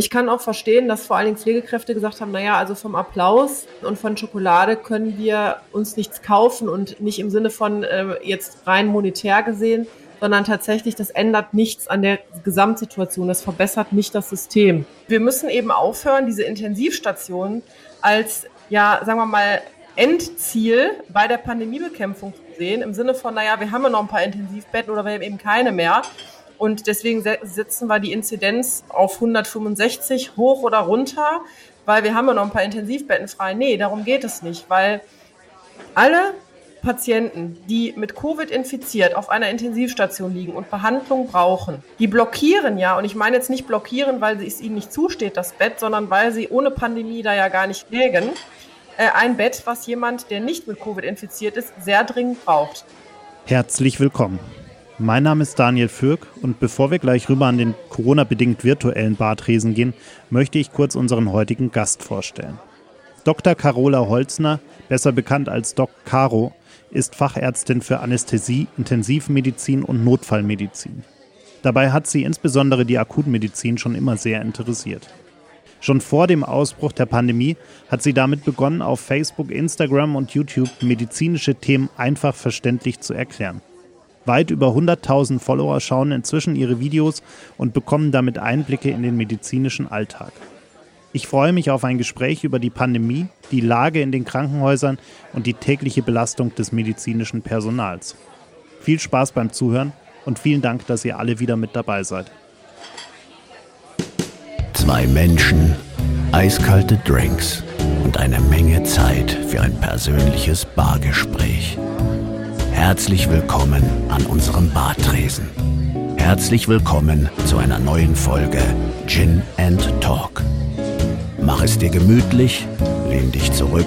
Ich kann auch verstehen, dass vor allen Dingen Pflegekräfte gesagt haben, naja, also vom Applaus und von Schokolade können wir uns nichts kaufen und nicht im Sinne von äh, jetzt rein monetär gesehen, sondern tatsächlich, das ändert nichts an der Gesamtsituation, das verbessert nicht das System. Wir müssen eben aufhören, diese Intensivstationen als, ja, sagen wir mal, Endziel bei der Pandemiebekämpfung zu sehen, im Sinne von, naja, wir haben ja noch ein paar Intensivbetten oder wir haben eben keine mehr. Und deswegen setzen wir die Inzidenz auf 165 hoch oder runter, weil wir haben ja noch ein paar Intensivbetten frei. Nee, darum geht es nicht, weil alle Patienten, die mit Covid infiziert auf einer Intensivstation liegen und Behandlung brauchen, die blockieren ja, und ich meine jetzt nicht blockieren, weil es ihnen nicht zusteht, das Bett, sondern weil sie ohne Pandemie da ja gar nicht lägen, äh, ein Bett, was jemand, der nicht mit Covid infiziert ist, sehr dringend braucht. Herzlich willkommen. Mein Name ist Daniel Fürk und bevor wir gleich rüber an den Corona-bedingt virtuellen Bartresen gehen, möchte ich kurz unseren heutigen Gast vorstellen. Dr. Carola Holzner, besser bekannt als Doc Caro, ist Fachärztin für Anästhesie, Intensivmedizin und Notfallmedizin. Dabei hat sie insbesondere die Akutmedizin schon immer sehr interessiert. Schon vor dem Ausbruch der Pandemie hat sie damit begonnen, auf Facebook, Instagram und YouTube medizinische Themen einfach verständlich zu erklären. Weit über 100.000 Follower schauen inzwischen ihre Videos und bekommen damit Einblicke in den medizinischen Alltag. Ich freue mich auf ein Gespräch über die Pandemie, die Lage in den Krankenhäusern und die tägliche Belastung des medizinischen Personals. Viel Spaß beim Zuhören und vielen Dank, dass ihr alle wieder mit dabei seid. Zwei Menschen, eiskalte Drinks und eine Menge Zeit für ein persönliches Bargespräch. Herzlich willkommen an unserem Bartresen. Herzlich willkommen zu einer neuen Folge Gin and Talk. Mach es dir gemütlich, lehn dich zurück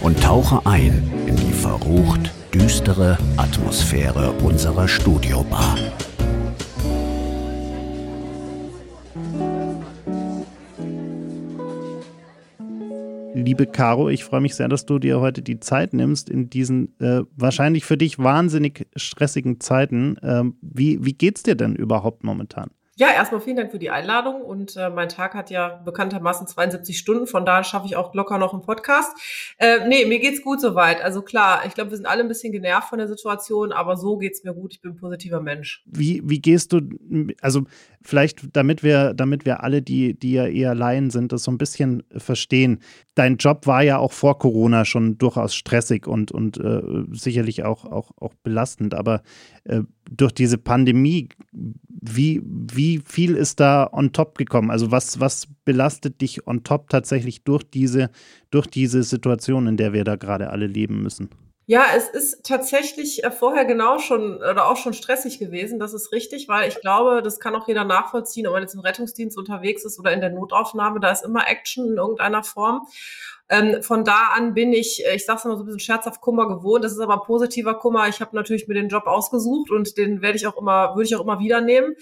und tauche ein in die verrucht düstere Atmosphäre unserer Studiobar. Liebe Caro, ich freue mich sehr, dass du dir heute die Zeit nimmst in diesen äh, wahrscheinlich für dich wahnsinnig stressigen Zeiten. Ähm, wie, wie geht's dir denn überhaupt momentan? Ja, erstmal vielen Dank für die Einladung und äh, mein Tag hat ja bekanntermaßen 72 Stunden, von daher schaffe ich auch locker noch einen Podcast. Äh, nee, mir geht's gut soweit. Also klar, ich glaube, wir sind alle ein bisschen genervt von der Situation, aber so geht's mir gut. Ich bin ein positiver Mensch. Wie, wie gehst du, also vielleicht, damit wir, damit wir alle, die, die ja eher Laien sind, das so ein bisschen verstehen. Dein Job war ja auch vor Corona schon durchaus stressig und, und äh, sicherlich auch, auch, auch belastend, aber äh, durch diese Pandemie, wie, wie viel ist da on top gekommen? Also was, was belastet dich on top tatsächlich durch diese, durch diese Situation, in der wir da gerade alle leben müssen? Ja, es ist tatsächlich äh, vorher genau schon oder auch schon stressig gewesen. Das ist richtig, weil ich glaube, das kann auch jeder nachvollziehen, ob man jetzt im Rettungsdienst unterwegs ist oder in der Notaufnahme. Da ist immer Action in irgendeiner Form. Ähm, von da an bin ich, äh, ich sag's mal so ein bisschen scherzhaft Kummer gewohnt. Das ist aber positiver Kummer. Ich habe natürlich mir den Job ausgesucht und den werde ich auch immer, würde ich auch immer wieder nehmen.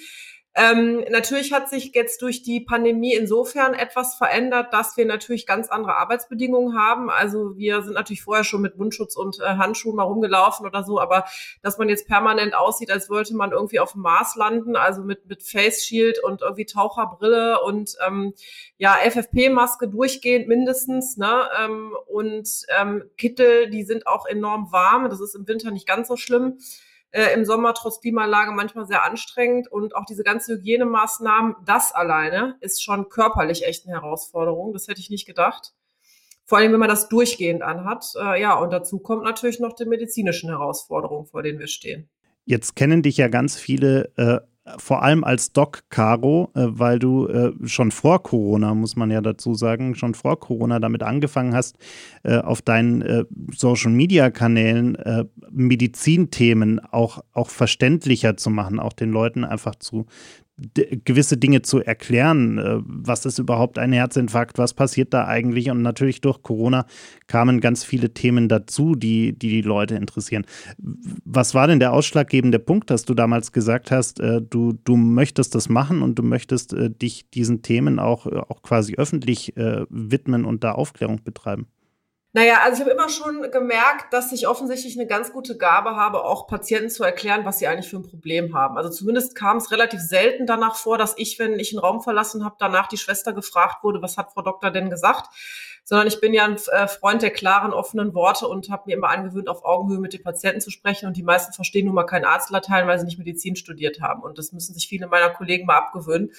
Ähm, natürlich hat sich jetzt durch die Pandemie insofern etwas verändert, dass wir natürlich ganz andere Arbeitsbedingungen haben. Also wir sind natürlich vorher schon mit Mundschutz und äh, Handschuhen mal rumgelaufen oder so, aber dass man jetzt permanent aussieht, als wollte man irgendwie auf dem Mars landen, also mit, mit Face Shield und irgendwie Taucherbrille und ähm, ja, FFP-Maske durchgehend mindestens, ne? Ähm, und ähm, Kittel, die sind auch enorm warm. Das ist im Winter nicht ganz so schlimm äh, im Sommer trotz Klimaanlage manchmal sehr anstrengend und auch diese ganze Hygienemaßnahmen, das alleine ist schon körperlich echt eine Herausforderung. Das hätte ich nicht gedacht. Vor allem, wenn man das durchgehend anhat. Äh, ja, und dazu kommt natürlich noch die medizinischen Herausforderungen, vor denen wir stehen. Jetzt kennen dich ja ganz viele äh, vor allem als Doc Caro, äh, weil du äh, schon vor Corona, muss man ja dazu sagen, schon vor Corona damit angefangen hast, äh, auf deinen Social Media Kanälen äh, Medizinthemen auch, auch verständlicher zu machen, auch den Leuten einfach zu, gewisse Dinge zu erklären. Äh, was ist überhaupt ein Herzinfarkt? Was passiert da eigentlich? Und natürlich durch Corona kamen ganz viele Themen dazu, die die, die Leute interessieren. Was war denn der ausschlaggebende Punkt, dass du damals gesagt hast, äh, du, du möchtest das machen und du möchtest äh, dich diesen Themen auch, auch quasi öffentlich widmen und da Aufklärung betreiben? Naja, also ich habe immer schon gemerkt, dass ich offensichtlich eine ganz gute Gabe habe, auch Patienten zu erklären, was sie eigentlich für ein Problem haben. Also zumindest kam es relativ selten danach vor, dass ich, wenn ich einen Raum verlassen habe, danach die Schwester gefragt wurde, was hat Frau Doktor denn gesagt? Sondern ich bin ja ein äh, Freund der klaren, offenen Worte und habe mir immer angewöhnt, auf Augenhöhe mit den Patienten zu sprechen. Und die meisten verstehen nun mal kein Arztlatein, weil sie nicht Medizin studiert haben. Und das müssen sich viele meiner Kollegen mal abgewöhnen,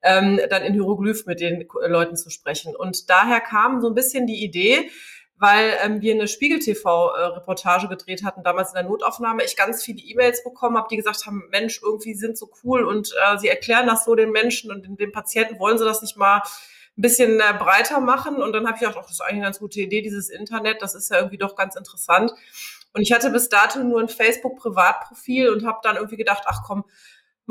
ähm, dann in Hieroglyph mit den Leuten zu sprechen. Und daher kam so ein bisschen die Idee, weil ähm, wir eine Spiegel-TV-Reportage gedreht hatten, damals in der Notaufnahme, ich ganz viele E-Mails bekommen habe, die gesagt haben, Mensch, irgendwie sind so cool und äh, sie erklären das so den Menschen und den, den Patienten, wollen sie das nicht mal ein bisschen äh, breiter machen? Und dann habe ich gedacht, ach, das ist eigentlich eine ganz gute Idee, dieses Internet, das ist ja irgendwie doch ganz interessant. Und ich hatte bis dato nur ein Facebook-Privatprofil und habe dann irgendwie gedacht, ach komm,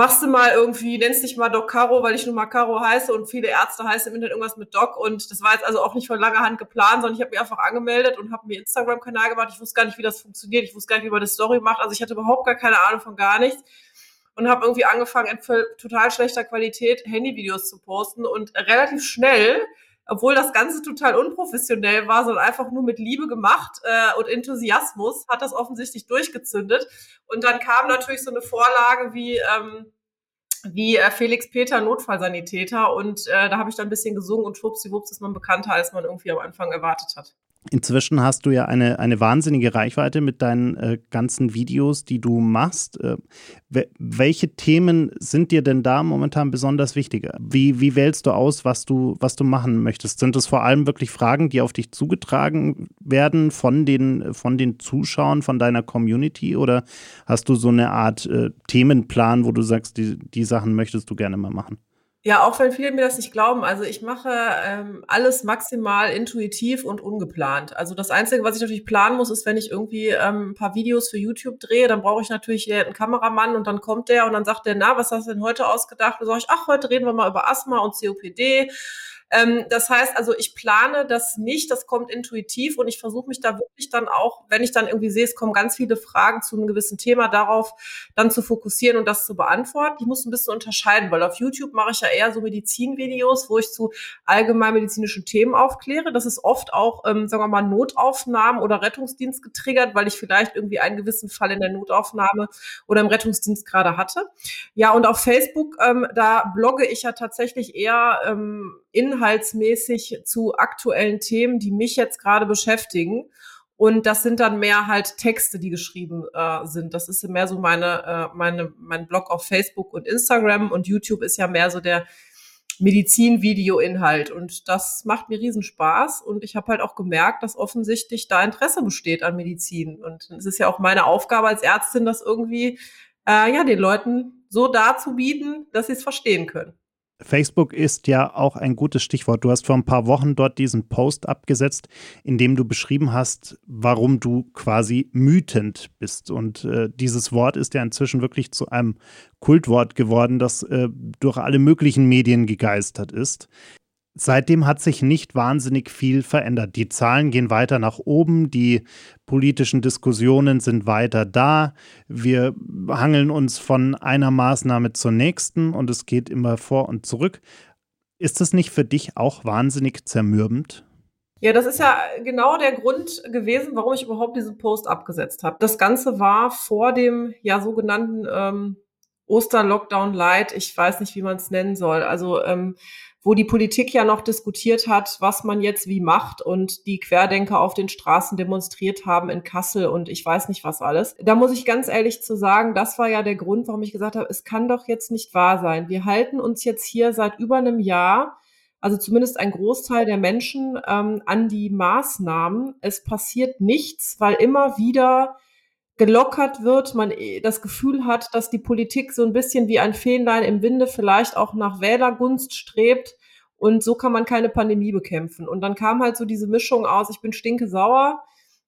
machst du mal irgendwie, nennst dich mal Doc Caro, weil ich nun mal Caro heiße und viele Ärzte heißen im Internet irgendwas mit Doc und das war jetzt also auch nicht von langer Hand geplant, sondern ich habe mich einfach angemeldet und habe mir Instagram-Kanal gemacht. Ich wusste gar nicht, wie das funktioniert, ich wusste gar nicht, wie man das Story macht, also ich hatte überhaupt gar keine Ahnung von gar nichts und habe irgendwie angefangen, in total schlechter Qualität Handyvideos zu posten und relativ schnell obwohl das Ganze total unprofessionell war, sondern einfach nur mit Liebe gemacht äh, und Enthusiasmus, hat das offensichtlich durchgezündet. Und dann kam natürlich so eine Vorlage wie ähm, wie äh, Felix Peter Notfallsanitäter und äh, da habe ich dann ein bisschen gesungen und schwuppsiwupps ist man bekannter, als man irgendwie am Anfang erwartet hat. Inzwischen hast du ja eine, eine wahnsinnige Reichweite mit deinen äh, ganzen Videos, die du machst. Äh, welche Themen sind dir denn da momentan besonders wichtiger? Wie, wie wählst du aus, was du, was du machen möchtest? Sind es vor allem wirklich Fragen, die auf dich zugetragen werden von den, von den Zuschauern, von deiner Community? Oder hast du so eine Art äh, Themenplan, wo du sagst, die, die Sachen möchtest du gerne mal machen? Ja, auch wenn viele mir das nicht glauben. Also ich mache ähm, alles maximal intuitiv und ungeplant. Also das Einzige, was ich natürlich planen muss, ist, wenn ich irgendwie ähm, ein paar Videos für YouTube drehe, dann brauche ich natürlich einen Kameramann und dann kommt der und dann sagt der, na, was hast du denn heute ausgedacht? Und sage ich, ach, heute reden wir mal über Asthma und COPD ähm, das heißt also, ich plane das nicht, das kommt intuitiv und ich versuche mich da wirklich dann auch, wenn ich dann irgendwie sehe, es kommen ganz viele Fragen zu einem gewissen Thema, darauf dann zu fokussieren und das zu beantworten. Ich muss ein bisschen unterscheiden, weil auf YouTube mache ich ja eher so Medizinvideos, wo ich zu allgemeinmedizinischen Themen aufkläre. Das ist oft auch, ähm, sagen wir mal, Notaufnahmen oder Rettungsdienst getriggert, weil ich vielleicht irgendwie einen gewissen Fall in der Notaufnahme oder im Rettungsdienst gerade hatte. Ja, und auf Facebook, ähm, da blogge ich ja tatsächlich eher ähm, inhaltsmäßig zu aktuellen Themen, die mich jetzt gerade beschäftigen. Und das sind dann mehr halt Texte, die geschrieben äh, sind. Das ist mehr so meine, äh, meine, mein Blog auf Facebook und Instagram und YouTube ist ja mehr so der Medizin-Video-Inhalt. Und das macht mir riesen Spaß. Und ich habe halt auch gemerkt, dass offensichtlich da Interesse besteht an Medizin. Und es ist ja auch meine Aufgabe als Ärztin, das irgendwie äh, ja den Leuten so darzubieten, dass sie es verstehen können. Facebook ist ja auch ein gutes Stichwort. Du hast vor ein paar Wochen dort diesen Post abgesetzt, in dem du beschrieben hast, warum du quasi mütend bist. Und äh, dieses Wort ist ja inzwischen wirklich zu einem Kultwort geworden, das äh, durch alle möglichen Medien gegeistert ist. Seitdem hat sich nicht wahnsinnig viel verändert. Die Zahlen gehen weiter nach oben, die politischen Diskussionen sind weiter da. Wir hangeln uns von einer Maßnahme zur nächsten und es geht immer vor und zurück. Ist das nicht für dich auch wahnsinnig zermürbend? Ja, das ist ja genau der Grund gewesen, warum ich überhaupt diesen Post abgesetzt habe. Das Ganze war vor dem ja sogenannten ähm, Oster-Lockdown Light. Ich weiß nicht, wie man es nennen soll. Also ähm, wo die Politik ja noch diskutiert hat, was man jetzt wie macht und die Querdenker auf den Straßen demonstriert haben in Kassel und ich weiß nicht was alles. Da muss ich ganz ehrlich zu sagen, das war ja der Grund, warum ich gesagt habe, es kann doch jetzt nicht wahr sein. Wir halten uns jetzt hier seit über einem Jahr also zumindest ein Großteil der Menschen ähm, an die Maßnahmen. Es passiert nichts, weil immer wieder gelockert wird, man eh das Gefühl hat, dass die Politik so ein bisschen wie ein Fähnlein im Winde vielleicht auch nach Wählergunst strebt und so kann man keine Pandemie bekämpfen. Und dann kam halt so diese Mischung aus, ich bin stinke sauer,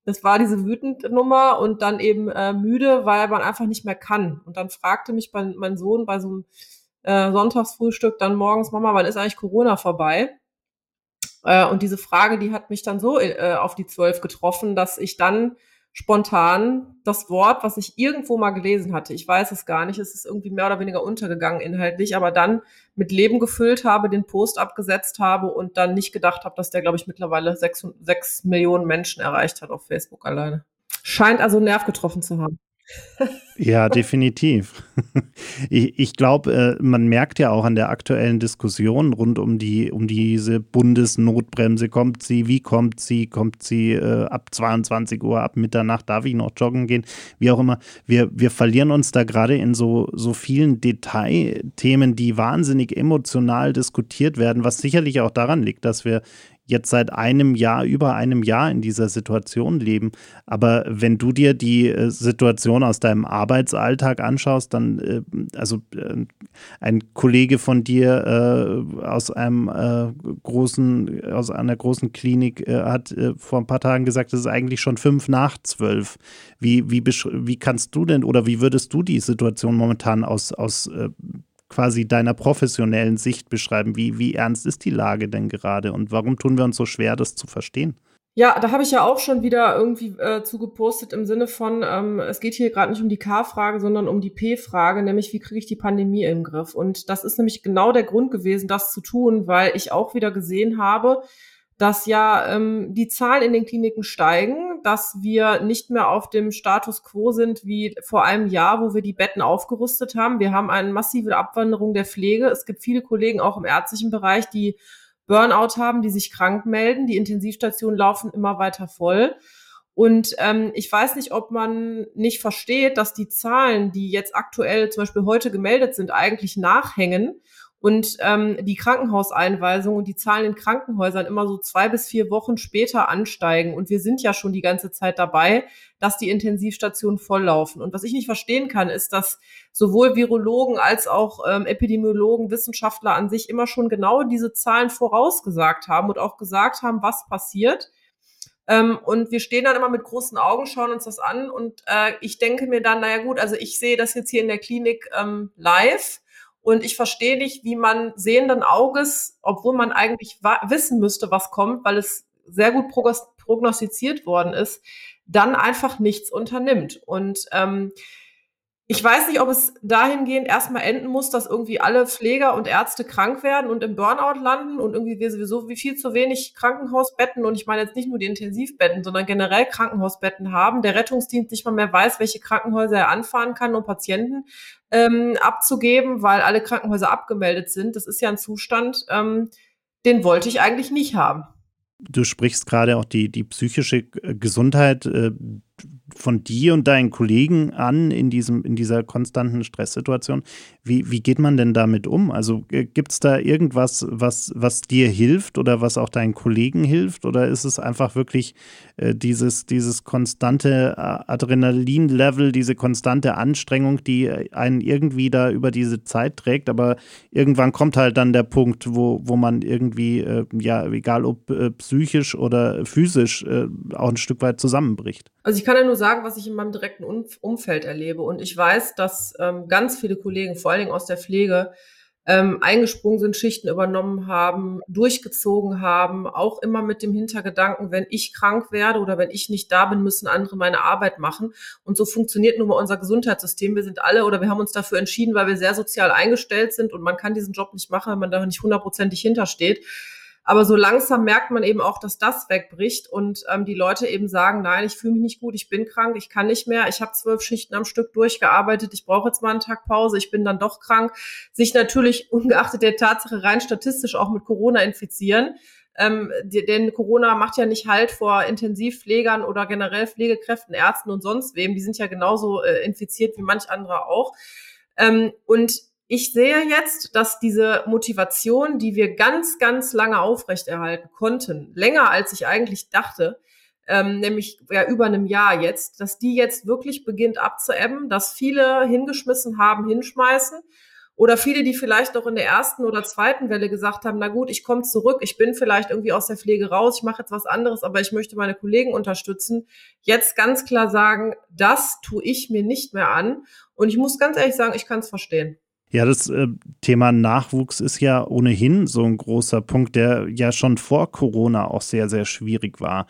das war diese wütende Nummer und dann eben äh, müde, weil man einfach nicht mehr kann. Und dann fragte mich mein, mein Sohn bei so einem äh, Sonntagsfrühstück dann morgens, Mama, wann ist eigentlich Corona vorbei? Äh, und diese Frage, die hat mich dann so äh, auf die Zwölf getroffen, dass ich dann spontan das Wort, was ich irgendwo mal gelesen hatte. Ich weiß es gar nicht. Es ist irgendwie mehr oder weniger untergegangen inhaltlich, aber dann mit Leben gefüllt habe, den Post abgesetzt habe und dann nicht gedacht habe, dass der, glaube ich, mittlerweile sechs, sechs Millionen Menschen erreicht hat auf Facebook alleine. Scheint also Nerv getroffen zu haben. Ja, definitiv. Ich, ich glaube, äh, man merkt ja auch an der aktuellen Diskussion rund um die um diese Bundesnotbremse. Kommt sie? Wie kommt sie? Kommt sie äh, ab 22 Uhr, ab Mitternacht? Darf ich noch joggen gehen? Wie auch immer. Wir, wir verlieren uns da gerade in so, so vielen Detailthemen, die wahnsinnig emotional diskutiert werden, was sicherlich auch daran liegt, dass wir jetzt seit einem Jahr, über einem Jahr in dieser Situation leben. Aber wenn du dir die äh, Situation aus deinem Arbeitsalltag anschaust, dann, äh, also äh, ein Kollege von dir aus einem großen, aus einer großen Klinik hat vor ein paar Tagen gesagt, es ist eigentlich schon fünf nach zwölf. Wie, wie, wie kannst du denn oder wie würdest du die Situation momentan aus, aus quasi deiner professionellen Sicht beschreiben. Wie, wie ernst ist die Lage denn gerade und warum tun wir uns so schwer, das zu verstehen? Ja, da habe ich ja auch schon wieder irgendwie äh, zu gepostet im Sinne von, ähm, es geht hier gerade nicht um die K-Frage, sondern um die P-Frage, nämlich wie kriege ich die Pandemie im Griff? Und das ist nämlich genau der Grund gewesen, das zu tun, weil ich auch wieder gesehen habe, dass ja ähm, die Zahlen in den Kliniken steigen, dass wir nicht mehr auf dem Status quo sind wie vor einem Jahr, wo wir die Betten aufgerüstet haben. Wir haben eine massive Abwanderung der Pflege. Es gibt viele Kollegen auch im ärztlichen Bereich, die Burnout haben, die sich krank melden. Die Intensivstationen laufen immer weiter voll. Und ähm, ich weiß nicht, ob man nicht versteht, dass die Zahlen, die jetzt aktuell zum Beispiel heute gemeldet sind, eigentlich nachhängen und ähm, die Krankenhauseinweisung und die Zahlen in Krankenhäusern immer so zwei bis vier Wochen später ansteigen. Und wir sind ja schon die ganze Zeit dabei, dass die Intensivstationen volllaufen. Und was ich nicht verstehen kann, ist, dass sowohl Virologen als auch ähm, Epidemiologen, Wissenschaftler an sich immer schon genau diese Zahlen vorausgesagt haben und auch gesagt haben, was passiert. Ähm, und wir stehen dann immer mit großen Augen, schauen uns das an und äh, ich denke mir dann, naja gut, also ich sehe das jetzt hier in der Klinik ähm, live und ich verstehe nicht, wie man sehenden Auges, obwohl man eigentlich wissen müsste, was kommt, weil es sehr gut prognostiziert worden ist, dann einfach nichts unternimmt. Und ähm, ich weiß nicht, ob es dahingehend erstmal enden muss, dass irgendwie alle Pfleger und Ärzte krank werden und im Burnout landen und irgendwie wir sowieso wie viel zu wenig Krankenhausbetten und ich meine jetzt nicht nur die Intensivbetten, sondern generell Krankenhausbetten haben. Der Rettungsdienst nicht mal mehr weiß, welche Krankenhäuser er anfahren kann, um Patienten ähm, abzugeben, weil alle Krankenhäuser abgemeldet sind. Das ist ja ein Zustand, ähm, den wollte ich eigentlich nicht haben. Du sprichst gerade auch die, die psychische Gesundheit. Äh von dir und deinen Kollegen an in, diesem, in dieser konstanten Stresssituation. Wie, wie geht man denn damit um? Also äh, gibt es da irgendwas, was, was dir hilft oder was auch deinen Kollegen hilft? Oder ist es einfach wirklich äh, dieses, dieses konstante äh, Adrenalin-Level, diese konstante Anstrengung, die einen irgendwie da über diese Zeit trägt? Aber irgendwann kommt halt dann der Punkt, wo, wo man irgendwie, äh, ja, egal ob äh, psychisch oder physisch, äh, auch ein Stück weit zusammenbricht. Also ich kann ja nur sagen, was ich in meinem direkten Umfeld erlebe. Und ich weiß, dass ähm, ganz viele Kollegen, vor allen Dingen aus der Pflege, ähm, eingesprungen sind, Schichten übernommen haben, durchgezogen haben, auch immer mit dem Hintergedanken, wenn ich krank werde oder wenn ich nicht da bin, müssen andere meine Arbeit machen. Und so funktioniert nun mal unser Gesundheitssystem. Wir sind alle oder wir haben uns dafür entschieden, weil wir sehr sozial eingestellt sind und man kann diesen Job nicht machen, wenn man da nicht hundertprozentig hintersteht aber so langsam merkt man eben auch, dass das wegbricht und ähm, die Leute eben sagen, nein, ich fühle mich nicht gut, ich bin krank, ich kann nicht mehr, ich habe zwölf Schichten am Stück durchgearbeitet, ich brauche jetzt mal einen Tag Pause, ich bin dann doch krank, sich natürlich ungeachtet der Tatsache rein statistisch auch mit Corona infizieren. Ähm, denn Corona macht ja nicht halt vor Intensivpflegern oder generell Pflegekräften, Ärzten und sonst wem. Die sind ja genauso äh, infiziert wie manch andere auch. Ähm, und ich sehe jetzt, dass diese Motivation, die wir ganz, ganz lange aufrechterhalten konnten, länger als ich eigentlich dachte, ähm, nämlich ja über einem Jahr jetzt, dass die jetzt wirklich beginnt abzuebben, dass viele hingeschmissen haben, hinschmeißen oder viele, die vielleicht noch in der ersten oder zweiten Welle gesagt haben, na gut, ich komme zurück, ich bin vielleicht irgendwie aus der Pflege raus, ich mache jetzt was anderes, aber ich möchte meine Kollegen unterstützen, jetzt ganz klar sagen, das tue ich mir nicht mehr an. Und ich muss ganz ehrlich sagen, ich kann es verstehen. Ja, das äh, Thema Nachwuchs ist ja ohnehin so ein großer Punkt, der ja schon vor Corona auch sehr, sehr schwierig war.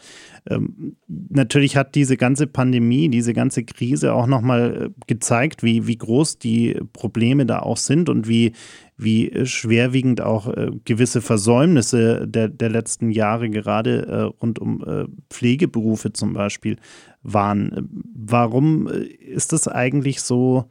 Ähm, natürlich hat diese ganze Pandemie, diese ganze Krise auch nochmal äh, gezeigt, wie, wie groß die Probleme da auch sind und wie, wie schwerwiegend auch äh, gewisse Versäumnisse der, der letzten Jahre gerade rund um Pflegeberufe zum Beispiel waren. Warum ist das eigentlich so?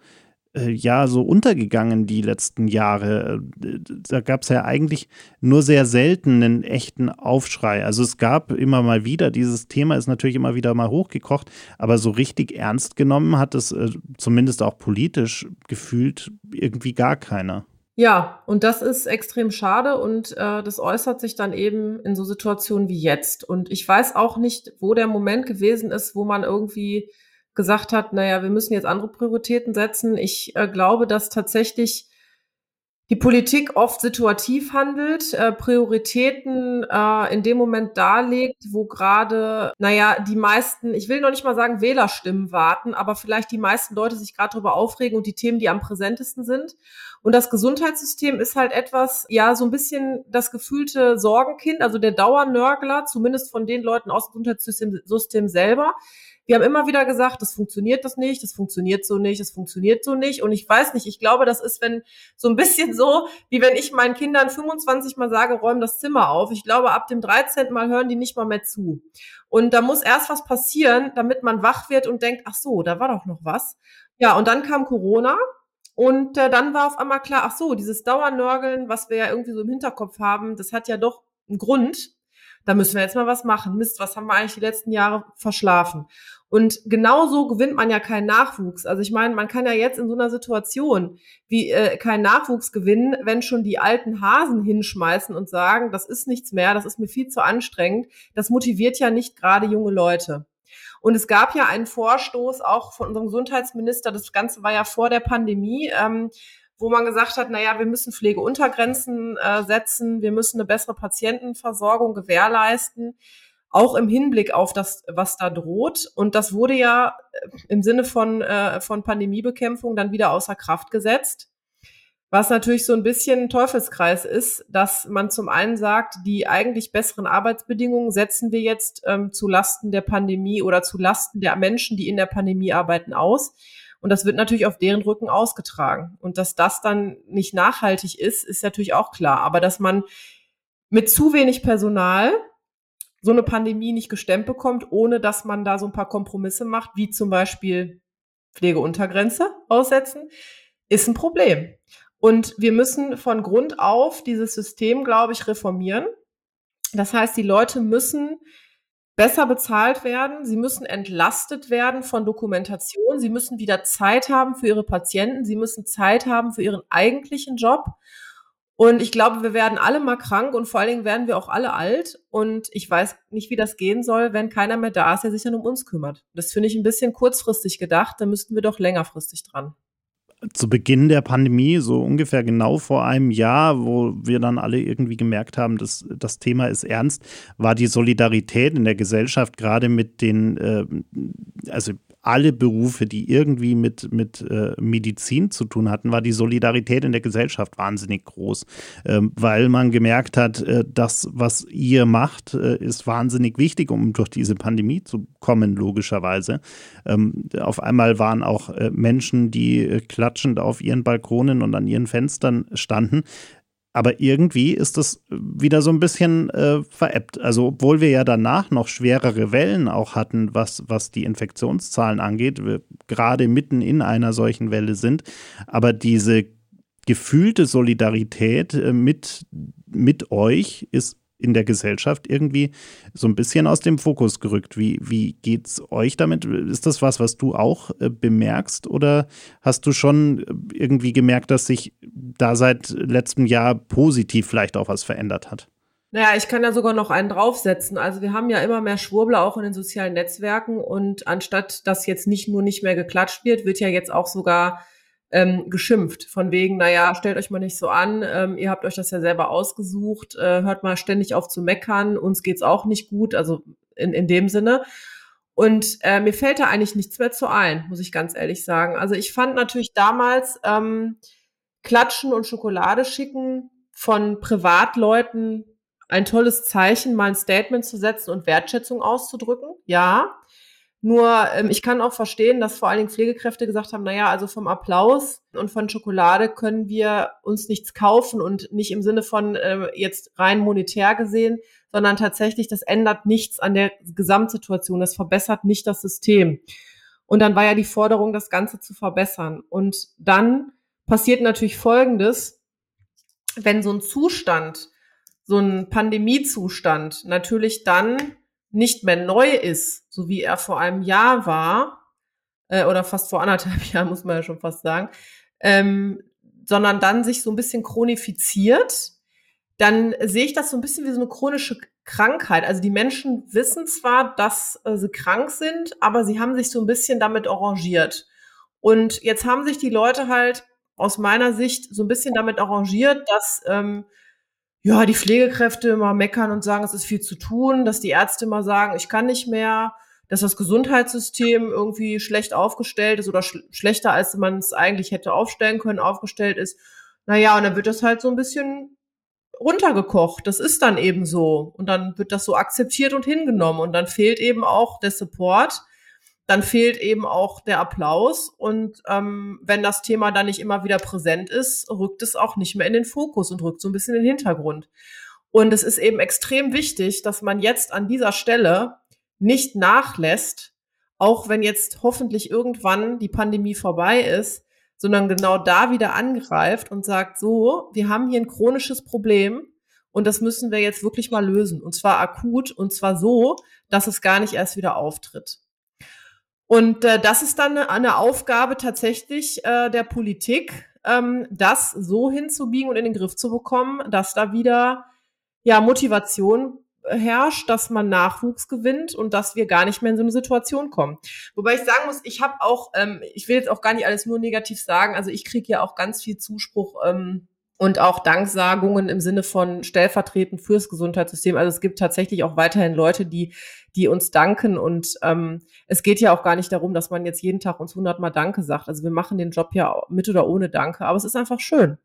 Äh, ja so untergegangen die letzten Jahre. Äh, da gab es ja eigentlich nur sehr selten einen echten Aufschrei. Also es gab immer mal wieder, dieses Thema ist natürlich immer wieder mal hochgekocht, aber so richtig ernst genommen hat es äh, zumindest auch politisch gefühlt irgendwie gar keiner. Ja, und das ist extrem schade und äh, das äußert sich dann eben in so Situationen wie jetzt. Und ich weiß auch nicht, wo der Moment gewesen ist, wo man irgendwie gesagt hat, naja, wir müssen jetzt andere Prioritäten setzen. Ich äh, glaube, dass tatsächlich die Politik oft situativ handelt, äh, Prioritäten äh, in dem Moment darlegt, wo gerade, naja, die meisten, ich will noch nicht mal sagen Wählerstimmen warten, aber vielleicht die meisten Leute sich gerade darüber aufregen und die Themen, die am präsentesten sind. Und das Gesundheitssystem ist halt etwas, ja, so ein bisschen das gefühlte Sorgenkind, also der Dauernörgler, zumindest von den Leuten aus dem Gesundheitssystem System selber, wir haben immer wieder gesagt, das funktioniert das nicht, das funktioniert so nicht, das funktioniert so nicht. Und ich weiß nicht, ich glaube, das ist, wenn so ein bisschen so, wie wenn ich meinen Kindern 25 Mal sage, räum das Zimmer auf. Ich glaube, ab dem 13. Mal hören die nicht mal mehr zu. Und da muss erst was passieren, damit man wach wird und denkt, ach so, da war doch noch was. Ja, und dann kam Corona. Und äh, dann war auf einmal klar, ach so, dieses Dauernörgeln, was wir ja irgendwie so im Hinterkopf haben, das hat ja doch einen Grund da müssen wir jetzt mal was machen. Mist, was haben wir eigentlich die letzten Jahre verschlafen? Und genauso gewinnt man ja keinen Nachwuchs. Also ich meine, man kann ja jetzt in so einer Situation wie äh, keinen Nachwuchs gewinnen, wenn schon die alten Hasen hinschmeißen und sagen, das ist nichts mehr, das ist mir viel zu anstrengend. Das motiviert ja nicht gerade junge Leute. Und es gab ja einen Vorstoß auch von unserem Gesundheitsminister, das Ganze war ja vor der Pandemie, ähm, wo man gesagt hat, naja, wir müssen Pflegeuntergrenzen äh, setzen, wir müssen eine bessere Patientenversorgung gewährleisten, auch im Hinblick auf das, was da droht. Und das wurde ja äh, im Sinne von, äh, von Pandemiebekämpfung dann wieder außer Kraft gesetzt. Was natürlich so ein bisschen ein Teufelskreis ist, dass man zum einen sagt, die eigentlich besseren Arbeitsbedingungen setzen wir jetzt ähm, zu Lasten der Pandemie oder zu Lasten der Menschen, die in der Pandemie arbeiten, aus. Und das wird natürlich auf deren Rücken ausgetragen. Und dass das dann nicht nachhaltig ist, ist natürlich auch klar. Aber dass man mit zu wenig Personal so eine Pandemie nicht gestemmt bekommt, ohne dass man da so ein paar Kompromisse macht, wie zum Beispiel Pflegeuntergrenze aussetzen, ist ein Problem. Und wir müssen von Grund auf dieses System, glaube ich, reformieren. Das heißt, die Leute müssen besser bezahlt werden. Sie müssen entlastet werden von Dokumentation. Sie müssen wieder Zeit haben für ihre Patienten. Sie müssen Zeit haben für ihren eigentlichen Job. Und ich glaube, wir werden alle mal krank und vor allen Dingen werden wir auch alle alt. Und ich weiß nicht, wie das gehen soll, wenn keiner mehr da ist, der sich dann um uns kümmert. Das finde ich ein bisschen kurzfristig gedacht. Da müssten wir doch längerfristig dran zu Beginn der Pandemie, so ungefähr genau vor einem Jahr, wo wir dann alle irgendwie gemerkt haben, dass das Thema ist ernst, war die Solidarität in der Gesellschaft gerade mit den, äh, also alle Berufe, die irgendwie mit, mit äh, Medizin zu tun hatten, war die Solidarität in der Gesellschaft wahnsinnig groß, ähm, weil man gemerkt hat, äh, das, was ihr macht, äh, ist wahnsinnig wichtig, um durch diese Pandemie zu kommen, logischerweise. Ähm, auf einmal waren auch äh, Menschen, die äh, klatschend auf ihren Balkonen und an ihren Fenstern standen, aber irgendwie ist das wieder so ein bisschen äh, veräppt. Also, obwohl wir ja danach noch schwerere Wellen auch hatten, was, was die Infektionszahlen angeht, wir gerade mitten in einer solchen Welle sind. Aber diese gefühlte Solidarität äh, mit, mit euch ist in der Gesellschaft irgendwie so ein bisschen aus dem Fokus gerückt. Wie, wie es euch damit? Ist das was, was du auch äh, bemerkst oder hast du schon irgendwie gemerkt, dass sich da seit letztem Jahr positiv vielleicht auch was verändert hat? Naja, ich kann da sogar noch einen draufsetzen. Also wir haben ja immer mehr Schwurbler auch in den sozialen Netzwerken und anstatt dass jetzt nicht nur nicht mehr geklatscht wird, wird ja jetzt auch sogar ähm, geschimpft. Von wegen, naja, stellt euch mal nicht so an, ähm, ihr habt euch das ja selber ausgesucht, äh, hört mal ständig auf zu meckern, uns geht's auch nicht gut, also in, in dem Sinne. Und äh, mir fällt da eigentlich nichts mehr zu ein, muss ich ganz ehrlich sagen. Also ich fand natürlich damals, ähm, Klatschen und Schokolade schicken von Privatleuten ein tolles Zeichen, mal ein Statement zu setzen und Wertschätzung auszudrücken. Ja. Nur ähm, ich kann auch verstehen, dass vor allen Dingen Pflegekräfte gesagt haben, naja, also vom Applaus und von Schokolade können wir uns nichts kaufen und nicht im Sinne von äh, jetzt rein monetär gesehen, sondern tatsächlich, das ändert nichts an der Gesamtsituation, das verbessert nicht das System. Und dann war ja die Forderung, das Ganze zu verbessern. Und dann passiert natürlich Folgendes, wenn so ein Zustand, so ein Pandemiezustand natürlich dann nicht mehr neu ist, so wie er vor einem Jahr war, äh, oder fast vor anderthalb Jahren, muss man ja schon fast sagen, ähm, sondern dann sich so ein bisschen chronifiziert, dann sehe ich das so ein bisschen wie so eine chronische Krankheit. Also die Menschen wissen zwar, dass äh, sie krank sind, aber sie haben sich so ein bisschen damit arrangiert. Und jetzt haben sich die Leute halt aus meiner Sicht so ein bisschen damit arrangiert, dass ähm, ja, die Pflegekräfte immer meckern und sagen, es ist viel zu tun, dass die Ärzte immer sagen, ich kann nicht mehr, dass das Gesundheitssystem irgendwie schlecht aufgestellt ist oder sch schlechter, als man es eigentlich hätte aufstellen können, aufgestellt ist. Naja, und dann wird das halt so ein bisschen runtergekocht. Das ist dann eben so. Und dann wird das so akzeptiert und hingenommen. Und dann fehlt eben auch der Support dann fehlt eben auch der Applaus. Und ähm, wenn das Thema dann nicht immer wieder präsent ist, rückt es auch nicht mehr in den Fokus und rückt so ein bisschen in den Hintergrund. Und es ist eben extrem wichtig, dass man jetzt an dieser Stelle nicht nachlässt, auch wenn jetzt hoffentlich irgendwann die Pandemie vorbei ist, sondern genau da wieder angreift und sagt, so, wir haben hier ein chronisches Problem und das müssen wir jetzt wirklich mal lösen. Und zwar akut und zwar so, dass es gar nicht erst wieder auftritt. Und äh, das ist dann eine Aufgabe tatsächlich äh, der Politik, ähm, das so hinzubiegen und in den Griff zu bekommen, dass da wieder ja Motivation herrscht, dass man Nachwuchs gewinnt und dass wir gar nicht mehr in so eine Situation kommen. Wobei ich sagen muss, ich habe auch, ähm, ich will jetzt auch gar nicht alles nur negativ sagen, also ich kriege ja auch ganz viel Zuspruch ähm, und auch Danksagungen im Sinne von stellvertretend fürs Gesundheitssystem. Also es gibt tatsächlich auch weiterhin Leute, die, die uns danken und ähm, es geht ja auch gar nicht darum, dass man jetzt jeden Tag uns hundertmal Danke sagt. Also wir machen den Job ja mit oder ohne Danke, aber es ist einfach schön.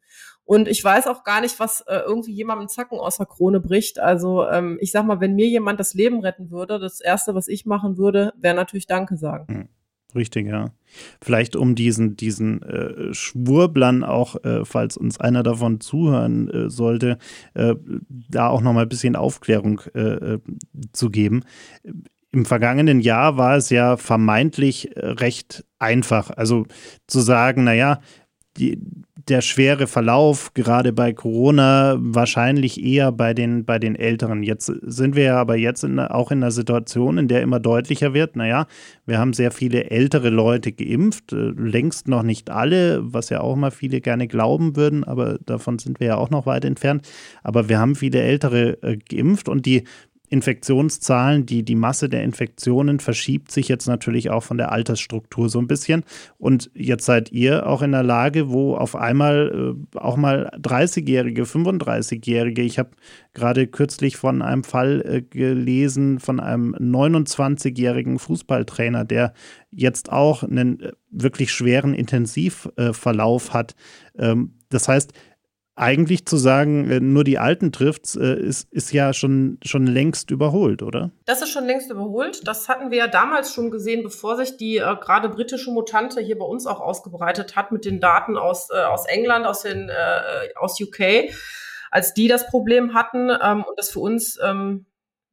Und ich weiß auch gar nicht, was äh, irgendwie jemandem Zacken aus der Krone bricht. Also ähm, ich sag mal, wenn mir jemand das Leben retten würde, das Erste, was ich machen würde, wäre natürlich Danke sagen. Hm. Richtig, ja. Vielleicht um diesen, diesen äh, Schwurblern auch, äh, falls uns einer davon zuhören äh, sollte, äh, da auch nochmal ein bisschen Aufklärung äh, äh, zu geben. Im vergangenen Jahr war es ja vermeintlich recht einfach. Also zu sagen, naja, die, der schwere Verlauf, gerade bei Corona, wahrscheinlich eher bei den, bei den Älteren. Jetzt sind wir ja aber jetzt in, auch in einer Situation, in der immer deutlicher wird, naja, wir haben sehr viele ältere Leute geimpft, äh, längst noch nicht alle, was ja auch mal viele gerne glauben würden, aber davon sind wir ja auch noch weit entfernt. Aber wir haben viele Ältere äh, geimpft und die Infektionszahlen, die, die Masse der Infektionen verschiebt sich jetzt natürlich auch von der Altersstruktur so ein bisschen. Und jetzt seid ihr auch in der Lage, wo auf einmal äh, auch mal 30-Jährige, 35-Jährige, ich habe gerade kürzlich von einem Fall äh, gelesen, von einem 29-jährigen Fußballtrainer, der jetzt auch einen äh, wirklich schweren Intensivverlauf hat. Ähm, das heißt, eigentlich zu sagen, äh, nur die Alten trifft's, äh, ist, ist ja schon, schon längst überholt, oder? Das ist schon längst überholt. Das hatten wir ja damals schon gesehen, bevor sich die äh, gerade britische Mutante hier bei uns auch ausgebreitet hat mit den Daten aus, äh, aus England, aus, den, äh, aus UK, als die das Problem hatten ähm, und das für uns ähm,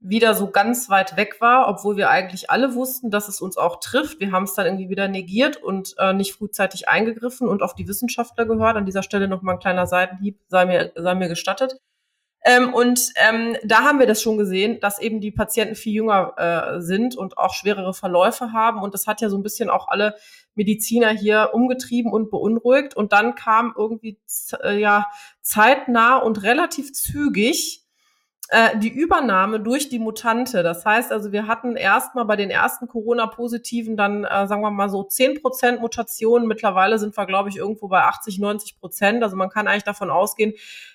wieder so ganz weit weg war, obwohl wir eigentlich alle wussten, dass es uns auch trifft. Wir haben es dann irgendwie wieder negiert und äh, nicht frühzeitig eingegriffen und auf die Wissenschaftler gehört. An dieser Stelle noch mal ein kleiner Seitenhieb, sei mir, sei mir gestattet. Ähm, und ähm, da haben wir das schon gesehen, dass eben die Patienten viel jünger äh, sind und auch schwerere Verläufe haben. Und das hat ja so ein bisschen auch alle Mediziner hier umgetrieben und beunruhigt. Und dann kam irgendwie äh, ja zeitnah und relativ zügig äh, die Übernahme durch die Mutante. Das heißt also, wir hatten erstmal bei den ersten Corona-Positiven dann, äh, sagen wir mal so, zehn Prozent Mutationen. Mittlerweile sind wir, glaube ich, irgendwo bei 80, 90 Prozent. Also man kann eigentlich davon ausgehen,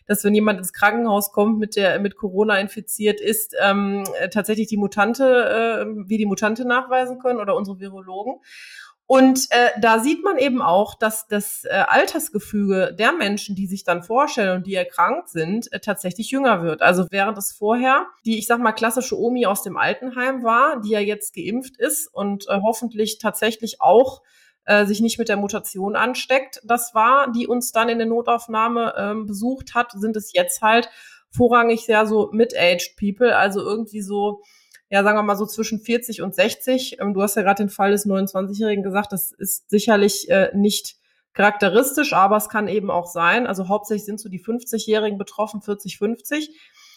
dass wenn jemand ins Krankenhaus kommt, mit der mit Corona infiziert ist, ähm, tatsächlich die Mutante, äh, wie die Mutante nachweisen können oder unsere Virologen. Und äh, da sieht man eben auch, dass das äh, Altersgefüge der Menschen, die sich dann vorstellen und die erkrankt sind, äh, tatsächlich jünger wird. Also während es vorher die, ich sag mal, klassische Omi aus dem Altenheim war, die ja jetzt geimpft ist und äh, hoffentlich tatsächlich auch äh, sich nicht mit der Mutation ansteckt, das war, die uns dann in der Notaufnahme ähm, besucht hat, sind es jetzt halt vorrangig sehr so mid-aged people, also irgendwie so ja, sagen wir mal so zwischen 40 und 60. Ähm, du hast ja gerade den Fall des 29-Jährigen gesagt, das ist sicherlich äh, nicht charakteristisch, aber es kann eben auch sein. Also hauptsächlich sind so die 50-Jährigen betroffen, 40, 50.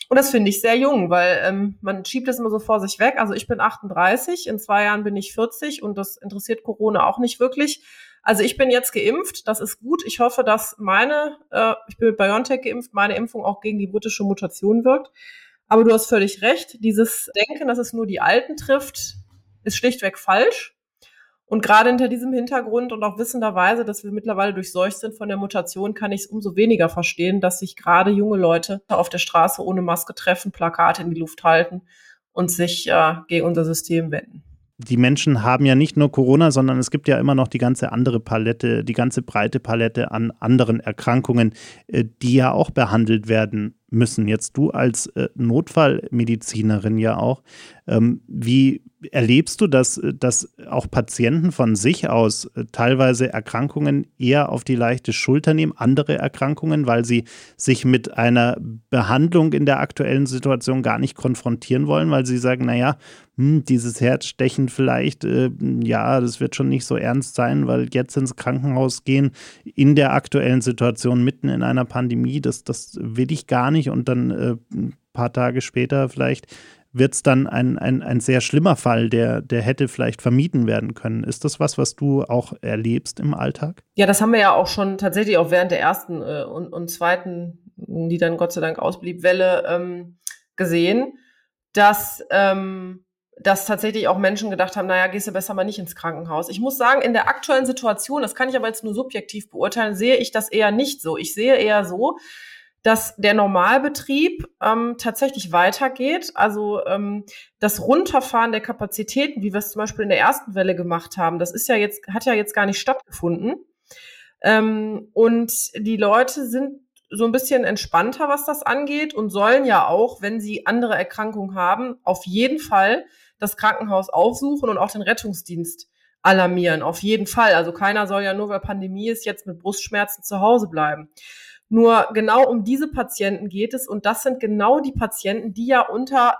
Und das finde ich sehr jung, weil ähm, man schiebt es immer so vor sich weg. Also ich bin 38, in zwei Jahren bin ich 40 und das interessiert Corona auch nicht wirklich. Also ich bin jetzt geimpft, das ist gut. Ich hoffe, dass meine, äh, ich bin mit BioNTech geimpft, meine Impfung auch gegen die britische Mutation wirkt. Aber du hast völlig recht. Dieses Denken, dass es nur die Alten trifft, ist schlichtweg falsch. Und gerade hinter diesem Hintergrund und auch wissenderweise, dass wir mittlerweile durchseucht sind von der Mutation, kann ich es umso weniger verstehen, dass sich gerade junge Leute auf der Straße ohne Maske treffen, Plakate in die Luft halten und sich äh, gegen unser System wenden die Menschen haben ja nicht nur Corona, sondern es gibt ja immer noch die ganze andere Palette, die ganze breite Palette an anderen Erkrankungen, äh, die ja auch behandelt werden müssen. Jetzt du als äh, Notfallmedizinerin ja auch. Ähm, wie erlebst du, dass, dass auch Patienten von sich aus äh, teilweise Erkrankungen eher auf die leichte Schulter nehmen, andere Erkrankungen, weil sie sich mit einer Behandlung in der aktuellen Situation gar nicht konfrontieren wollen, weil sie sagen, naja, hm, dieses Herzstechen vielleicht, äh, ja, das wird schon nicht so ernst sein, weil jetzt ins Krankenhaus gehen in der aktuellen Situation mitten in einer Pandemie, das, das will ich gar nicht und dann äh, ein paar Tage später vielleicht wird es dann ein, ein, ein sehr schlimmer Fall, der, der hätte vielleicht vermieden werden können. Ist das was, was du auch erlebst im Alltag? Ja, das haben wir ja auch schon tatsächlich auch während der ersten äh, und, und zweiten, die dann Gott sei Dank ausblieb, Welle ähm, gesehen, dass, ähm, dass tatsächlich auch Menschen gedacht haben, naja, gehst du besser mal nicht ins Krankenhaus. Ich muss sagen, in der aktuellen Situation, das kann ich aber jetzt nur subjektiv beurteilen, sehe ich das eher nicht so. Ich sehe eher so, dass der Normalbetrieb ähm, tatsächlich weitergeht. Also ähm, das Runterfahren der Kapazitäten, wie wir es zum Beispiel in der ersten Welle gemacht haben, das ist ja jetzt, hat ja jetzt gar nicht stattgefunden. Ähm, und die Leute sind so ein bisschen entspannter, was das angeht und sollen ja auch, wenn sie andere Erkrankungen haben, auf jeden Fall das Krankenhaus aufsuchen und auch den Rettungsdienst alarmieren. Auf jeden Fall. Also keiner soll ja nur, weil Pandemie ist, jetzt mit Brustschmerzen zu Hause bleiben. Nur genau um diese Patienten geht es. Und das sind genau die Patienten, die ja unter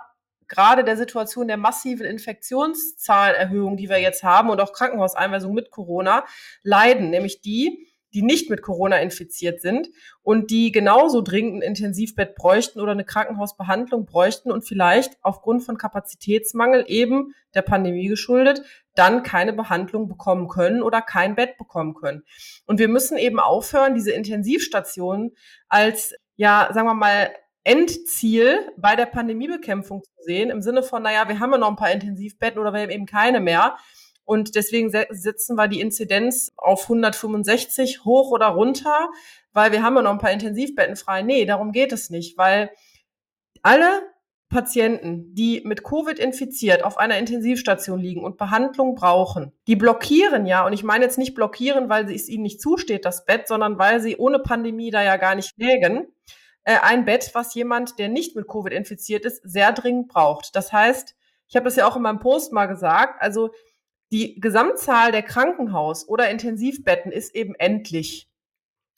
gerade der Situation der massiven Infektionszahlerhöhung, die wir jetzt haben und auch Krankenhauseinweisung mit Corona leiden, nämlich die, die nicht mit Corona infiziert sind und die genauso dringend ein Intensivbett bräuchten oder eine Krankenhausbehandlung bräuchten und vielleicht aufgrund von Kapazitätsmangel eben der Pandemie geschuldet dann keine Behandlung bekommen können oder kein Bett bekommen können. Und wir müssen eben aufhören, diese Intensivstationen als, ja, sagen wir mal, Endziel bei der Pandemiebekämpfung zu sehen, im Sinne von, naja, wir haben ja noch ein paar Intensivbetten oder wir haben eben keine mehr. Und deswegen setzen wir die Inzidenz auf 165 hoch oder runter, weil wir haben ja noch ein paar Intensivbetten frei. Nee, darum geht es nicht, weil alle Patienten, die mit Covid infiziert auf einer Intensivstation liegen und Behandlung brauchen, die blockieren ja, und ich meine jetzt nicht blockieren, weil es ihnen nicht zusteht, das Bett, sondern weil sie ohne Pandemie da ja gar nicht lägen, äh, ein Bett, was jemand, der nicht mit Covid infiziert ist, sehr dringend braucht. Das heißt, ich habe das ja auch in meinem Post mal gesagt, also die Gesamtzahl der Krankenhaus- oder Intensivbetten ist eben endlich.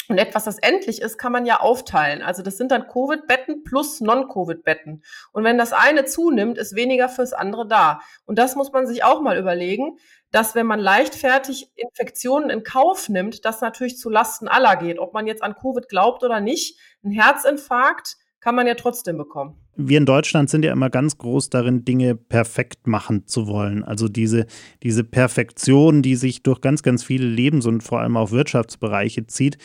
Und etwas, das endlich ist, kann man ja aufteilen. Also das sind dann Covid-Betten plus Non-Covid-Betten. Und wenn das eine zunimmt, ist weniger fürs andere da. Und das muss man sich auch mal überlegen, dass wenn man leichtfertig Infektionen in Kauf nimmt, das natürlich zu Lasten aller geht. Ob man jetzt an Covid glaubt oder nicht, ein Herzinfarkt kann man ja trotzdem bekommen. Wir in Deutschland sind ja immer ganz groß darin, Dinge perfekt machen zu wollen. Also diese, diese Perfektion, die sich durch ganz, ganz viele Lebens- und vor allem auch Wirtschaftsbereiche zieht,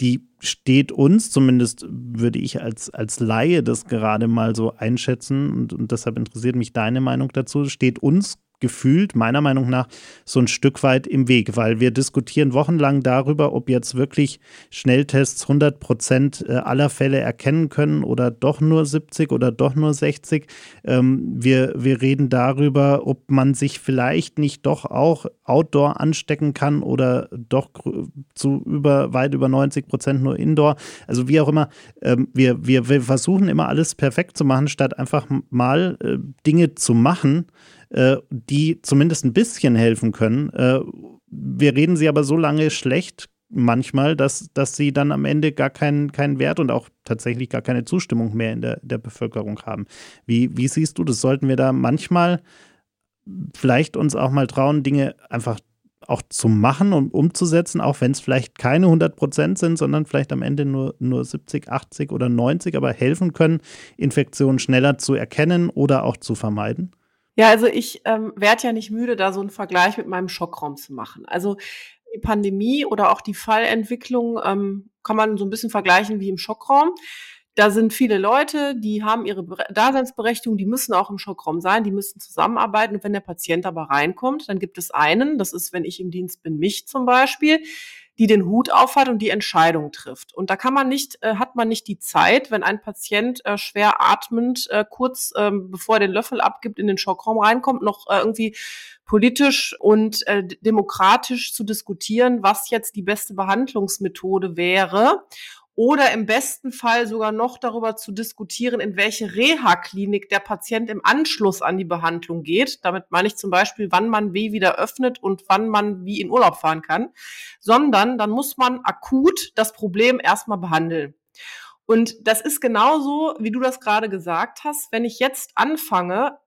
die steht uns, zumindest würde ich als, als Laie das gerade mal so einschätzen und, und deshalb interessiert mich deine Meinung dazu, steht uns gefühlt, meiner Meinung nach, so ein Stück weit im Weg, weil wir diskutieren wochenlang darüber, ob jetzt wirklich Schnelltests 100 Prozent äh, aller Fälle erkennen können oder doch nur 70 oder doch nur 60. Ähm, wir, wir reden darüber, ob man sich vielleicht nicht doch auch outdoor anstecken kann oder doch zu über, weit über 90 Prozent nur indoor. Also wie auch immer, ähm, wir, wir, wir versuchen immer alles perfekt zu machen, statt einfach mal äh, Dinge zu machen, äh, die zumindest ein bisschen helfen können. Äh, wir reden sie aber so lange schlecht manchmal, dass, dass sie dann am Ende gar keinen, keinen Wert und auch tatsächlich gar keine Zustimmung mehr in der, der Bevölkerung haben. Wie, wie siehst du das? Sollten wir da manchmal vielleicht uns auch mal trauen, Dinge einfach auch zu machen und umzusetzen, auch wenn es vielleicht keine 100 Prozent sind, sondern vielleicht am Ende nur, nur 70, 80 oder 90, aber helfen können, Infektionen schneller zu erkennen oder auch zu vermeiden? Ja, also ich ähm, werde ja nicht müde, da so einen Vergleich mit meinem Schockraum zu machen. Also die Pandemie oder auch die Fallentwicklung ähm, kann man so ein bisschen vergleichen wie im Schockraum. Da sind viele Leute, die haben ihre Daseinsberechtigung, die müssen auch im Schockraum sein, die müssen zusammenarbeiten. Und wenn der Patient aber reinkommt, dann gibt es einen, das ist, wenn ich im Dienst bin, mich zum Beispiel, die den Hut aufhat und die Entscheidung trifft. Und da kann man nicht, äh, hat man nicht die Zeit, wenn ein Patient äh, schwer atmend äh, kurz ähm, bevor er den Löffel abgibt in den Schockraum reinkommt, noch äh, irgendwie politisch und äh, demokratisch zu diskutieren, was jetzt die beste Behandlungsmethode wäre oder im besten Fall sogar noch darüber zu diskutieren, in welche Reha-Klinik der Patient im Anschluss an die Behandlung geht. Damit meine ich zum Beispiel, wann man wie wieder öffnet und wann man wie in Urlaub fahren kann, sondern dann muss man akut das Problem erstmal behandeln. Und das ist genauso, wie du das gerade gesagt hast. Wenn ich jetzt anfange,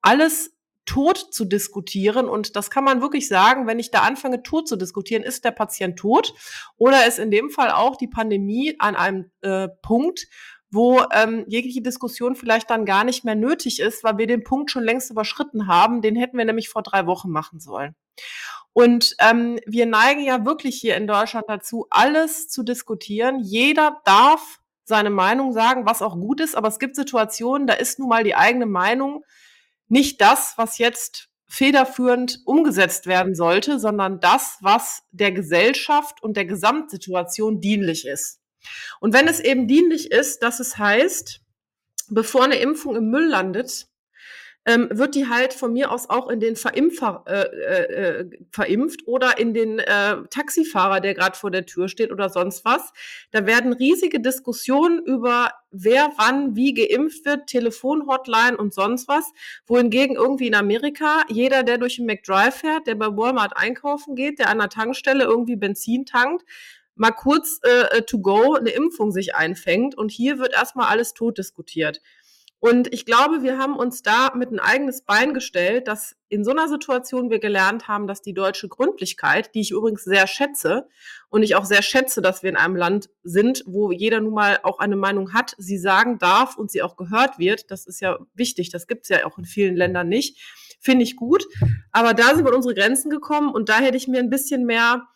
alles tot zu diskutieren. Und das kann man wirklich sagen, wenn ich da anfange, tot zu diskutieren, ist der Patient tot oder ist in dem Fall auch die Pandemie an einem äh, Punkt, wo ähm, jegliche Diskussion vielleicht dann gar nicht mehr nötig ist, weil wir den Punkt schon längst überschritten haben. Den hätten wir nämlich vor drei Wochen machen sollen. Und ähm, wir neigen ja wirklich hier in Deutschland dazu, alles zu diskutieren. Jeder darf seine Meinung sagen, was auch gut ist, aber es gibt Situationen, da ist nun mal die eigene Meinung nicht das, was jetzt federführend umgesetzt werden sollte, sondern das, was der Gesellschaft und der Gesamtsituation dienlich ist. Und wenn es eben dienlich ist, dass es heißt, bevor eine Impfung im Müll landet, ähm, wird die halt von mir aus auch in den Verimpfer, äh, äh, äh, verimpft oder in den äh, Taxifahrer, der gerade vor der Tür steht oder sonst was. Da werden riesige Diskussionen über wer wann wie geimpft wird, Telefonhotline und sonst was. Wohingegen irgendwie in Amerika jeder, der durch den McDrive fährt, der bei Walmart einkaufen geht, der an der Tankstelle irgendwie Benzin tankt, mal kurz äh, to go eine Impfung sich einfängt und hier wird erstmal alles tot diskutiert. Und ich glaube, wir haben uns da mit ein eigenes Bein gestellt, dass in so einer Situation wir gelernt haben, dass die deutsche Gründlichkeit, die ich übrigens sehr schätze und ich auch sehr schätze, dass wir in einem Land sind, wo jeder nun mal auch eine Meinung hat, sie sagen darf und sie auch gehört wird. Das ist ja wichtig. Das gibt es ja auch in vielen Ländern nicht. Finde ich gut. Aber da sind wir unsere Grenzen gekommen und da hätte ich mir ein bisschen mehr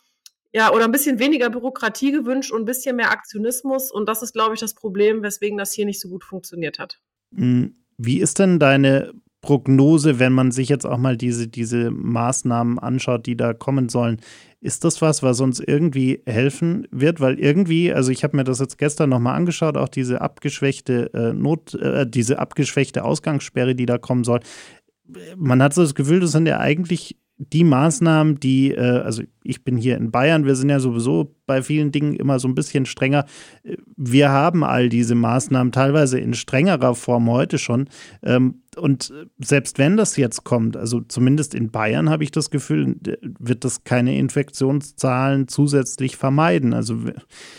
ja, oder ein bisschen weniger Bürokratie gewünscht und ein bisschen mehr Aktionismus. Und das ist, glaube ich, das Problem, weswegen das hier nicht so gut funktioniert hat. Hm, wie ist denn deine Prognose, wenn man sich jetzt auch mal diese, diese Maßnahmen anschaut, die da kommen sollen? Ist das was, was uns irgendwie helfen wird? Weil irgendwie, also ich habe mir das jetzt gestern nochmal angeschaut, auch diese abgeschwächte äh, Not, äh, diese abgeschwächte Ausgangssperre, die da kommen soll. Man hat so das Gefühl, das sind ja eigentlich die Maßnahmen, die, äh, also ich bin hier in Bayern, wir sind ja sowieso bei vielen Dingen immer so ein bisschen strenger. Wir haben all diese Maßnahmen teilweise in strengerer Form heute schon. Ähm, und selbst wenn das jetzt kommt, also zumindest in Bayern habe ich das Gefühl, wird das keine Infektionszahlen zusätzlich vermeiden. Also wir,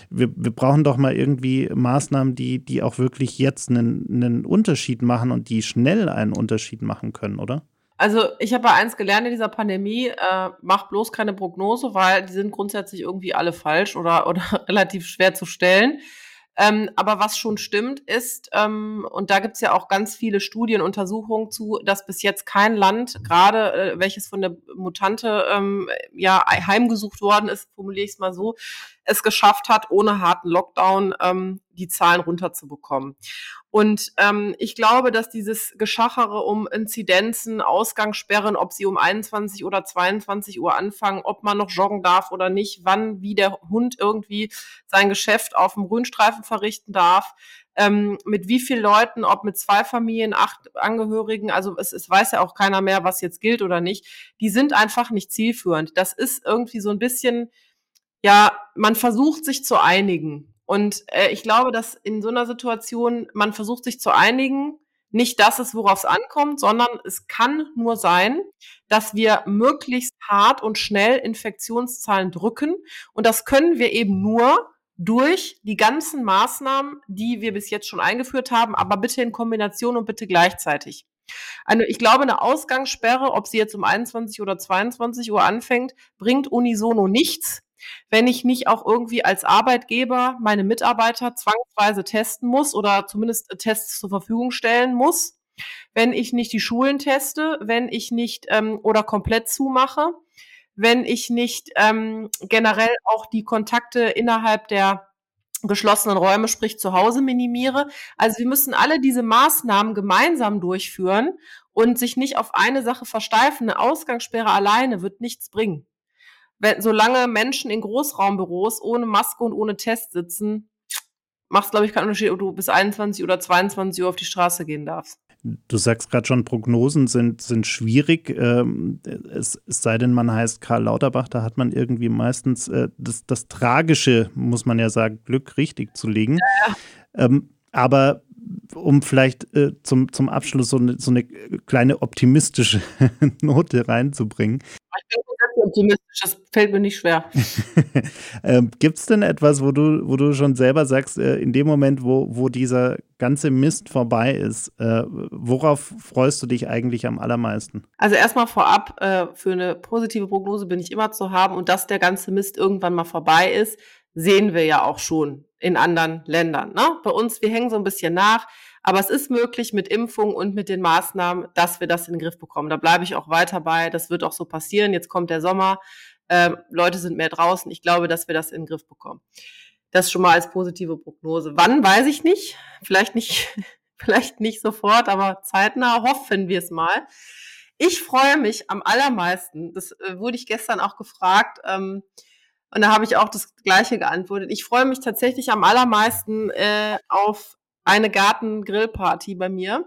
wir brauchen doch mal irgendwie Maßnahmen, die, die auch wirklich jetzt einen, einen Unterschied machen und die schnell einen Unterschied machen können, oder? Also ich habe eins gelernt in dieser Pandemie, äh, mach bloß keine Prognose, weil die sind grundsätzlich irgendwie alle falsch oder, oder relativ schwer zu stellen. Ähm, aber was schon stimmt, ist, ähm, und da gibt's ja auch ganz viele Studien, Untersuchungen zu, dass bis jetzt kein Land, gerade äh, welches von der Mutante ähm, ja heimgesucht worden ist, formuliere ich es mal so, es geschafft hat, ohne harten Lockdown ähm, die Zahlen runterzubekommen. Und ähm, ich glaube, dass dieses Geschachere um Inzidenzen, Ausgangssperren, ob sie um 21 oder 22 Uhr anfangen, ob man noch joggen darf oder nicht, wann, wie der Hund irgendwie sein Geschäft auf dem Grünstreifen verrichten darf, ähm, mit wie vielen Leuten, ob mit zwei Familien, acht Angehörigen, also es, es weiß ja auch keiner mehr, was jetzt gilt oder nicht, die sind einfach nicht zielführend. Das ist irgendwie so ein bisschen, ja, man versucht sich zu einigen. Und äh, ich glaube, dass in so einer Situation man versucht sich zu einigen, nicht das ist, worauf es ankommt, sondern es kann nur sein, dass wir möglichst hart und schnell Infektionszahlen drücken. Und das können wir eben nur durch die ganzen Maßnahmen, die wir bis jetzt schon eingeführt haben, aber bitte in Kombination und bitte gleichzeitig. Also ich glaube, eine Ausgangssperre, ob sie jetzt um 21 oder 22 Uhr anfängt, bringt unisono nichts, wenn ich nicht auch irgendwie als Arbeitgeber meine Mitarbeiter zwangsweise testen muss oder zumindest Tests zur Verfügung stellen muss, wenn ich nicht die Schulen teste, wenn ich nicht ähm, oder komplett zumache, wenn ich nicht ähm, generell auch die Kontakte innerhalb der geschlossenen Räume, sprich zu Hause minimiere. Also wir müssen alle diese Maßnahmen gemeinsam durchführen und sich nicht auf eine Sache versteifen. Eine Ausgangssperre alleine wird nichts bringen wenn, solange Menschen in Großraumbüros ohne Maske und ohne Test sitzen, macht es, glaube ich, keinen Unterschied, ob du bis 21 oder 22 Uhr auf die Straße gehen darfst. Du sagst gerade schon, Prognosen sind, sind schwierig. Ähm, es, es, sei denn, man heißt Karl Lauterbach, da hat man irgendwie meistens äh, das, das Tragische, muss man ja sagen, Glück richtig zu legen. Ja, ja. Ähm, aber um vielleicht äh, zum, zum Abschluss so eine, so eine kleine optimistische Note reinzubringen. Ich bin optimistisch, das fällt mir nicht schwer. ähm, Gibt es denn etwas, wo du, wo du schon selber sagst, äh, in dem Moment, wo, wo dieser ganze Mist vorbei ist, äh, worauf freust du dich eigentlich am allermeisten? Also erstmal vorab, äh, für eine positive Prognose bin ich immer zu haben und dass der ganze Mist irgendwann mal vorbei ist, sehen wir ja auch schon in anderen Ländern. Ne? Bei uns, wir hängen so ein bisschen nach. Aber es ist möglich mit Impfung und mit den Maßnahmen, dass wir das in den Griff bekommen. Da bleibe ich auch weiter bei. Das wird auch so passieren. Jetzt kommt der Sommer. Äh, Leute sind mehr draußen. Ich glaube, dass wir das in den Griff bekommen. Das schon mal als positive Prognose. Wann, weiß ich nicht. Vielleicht nicht, vielleicht nicht sofort, aber zeitnah hoffen wir es mal. Ich freue mich am allermeisten. Das äh, wurde ich gestern auch gefragt. Ähm, und da habe ich auch das Gleiche geantwortet. Ich freue mich tatsächlich am allermeisten äh, auf eine Garten-Grillparty bei mir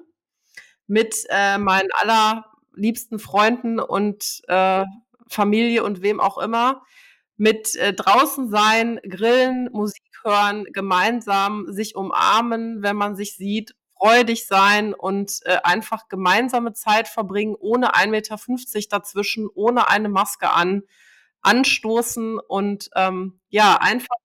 mit äh, meinen allerliebsten Freunden und äh, Familie und wem auch immer. Mit äh, draußen sein, grillen, Musik hören, gemeinsam sich umarmen, wenn man sich sieht, freudig sein und äh, einfach gemeinsame Zeit verbringen, ohne 1,50 Meter dazwischen, ohne eine Maske an, anstoßen und ähm, ja, einfach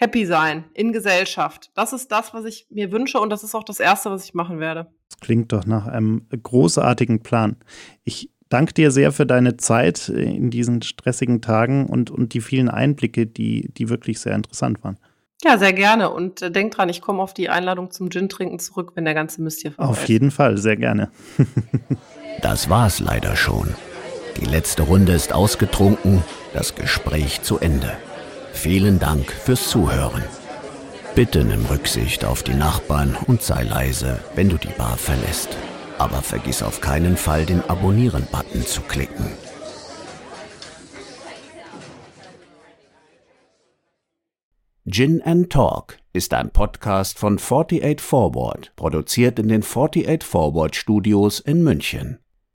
happy sein in Gesellschaft. Das ist das, was ich mir wünsche und das ist auch das Erste, was ich machen werde. Das klingt doch nach einem großartigen Plan. Ich danke dir sehr für deine Zeit in diesen stressigen Tagen und, und die vielen Einblicke, die, die wirklich sehr interessant waren. Ja, sehr gerne. Und äh, denk dran, ich komme auf die Einladung zum Gin-Trinken zurück, wenn der ganze Mist hier vorbei ist. Auf jeden Fall, sehr gerne. das war's leider schon. Die letzte Runde ist ausgetrunken, das Gespräch zu Ende. Vielen Dank fürs Zuhören. Bitte nimm Rücksicht auf die Nachbarn und sei leise, wenn du die Bar verlässt. Aber vergiss auf keinen Fall, den Abonnieren-Button zu klicken. Gin and Talk ist ein Podcast von 48 Forward, produziert in den 48 Forward Studios in München.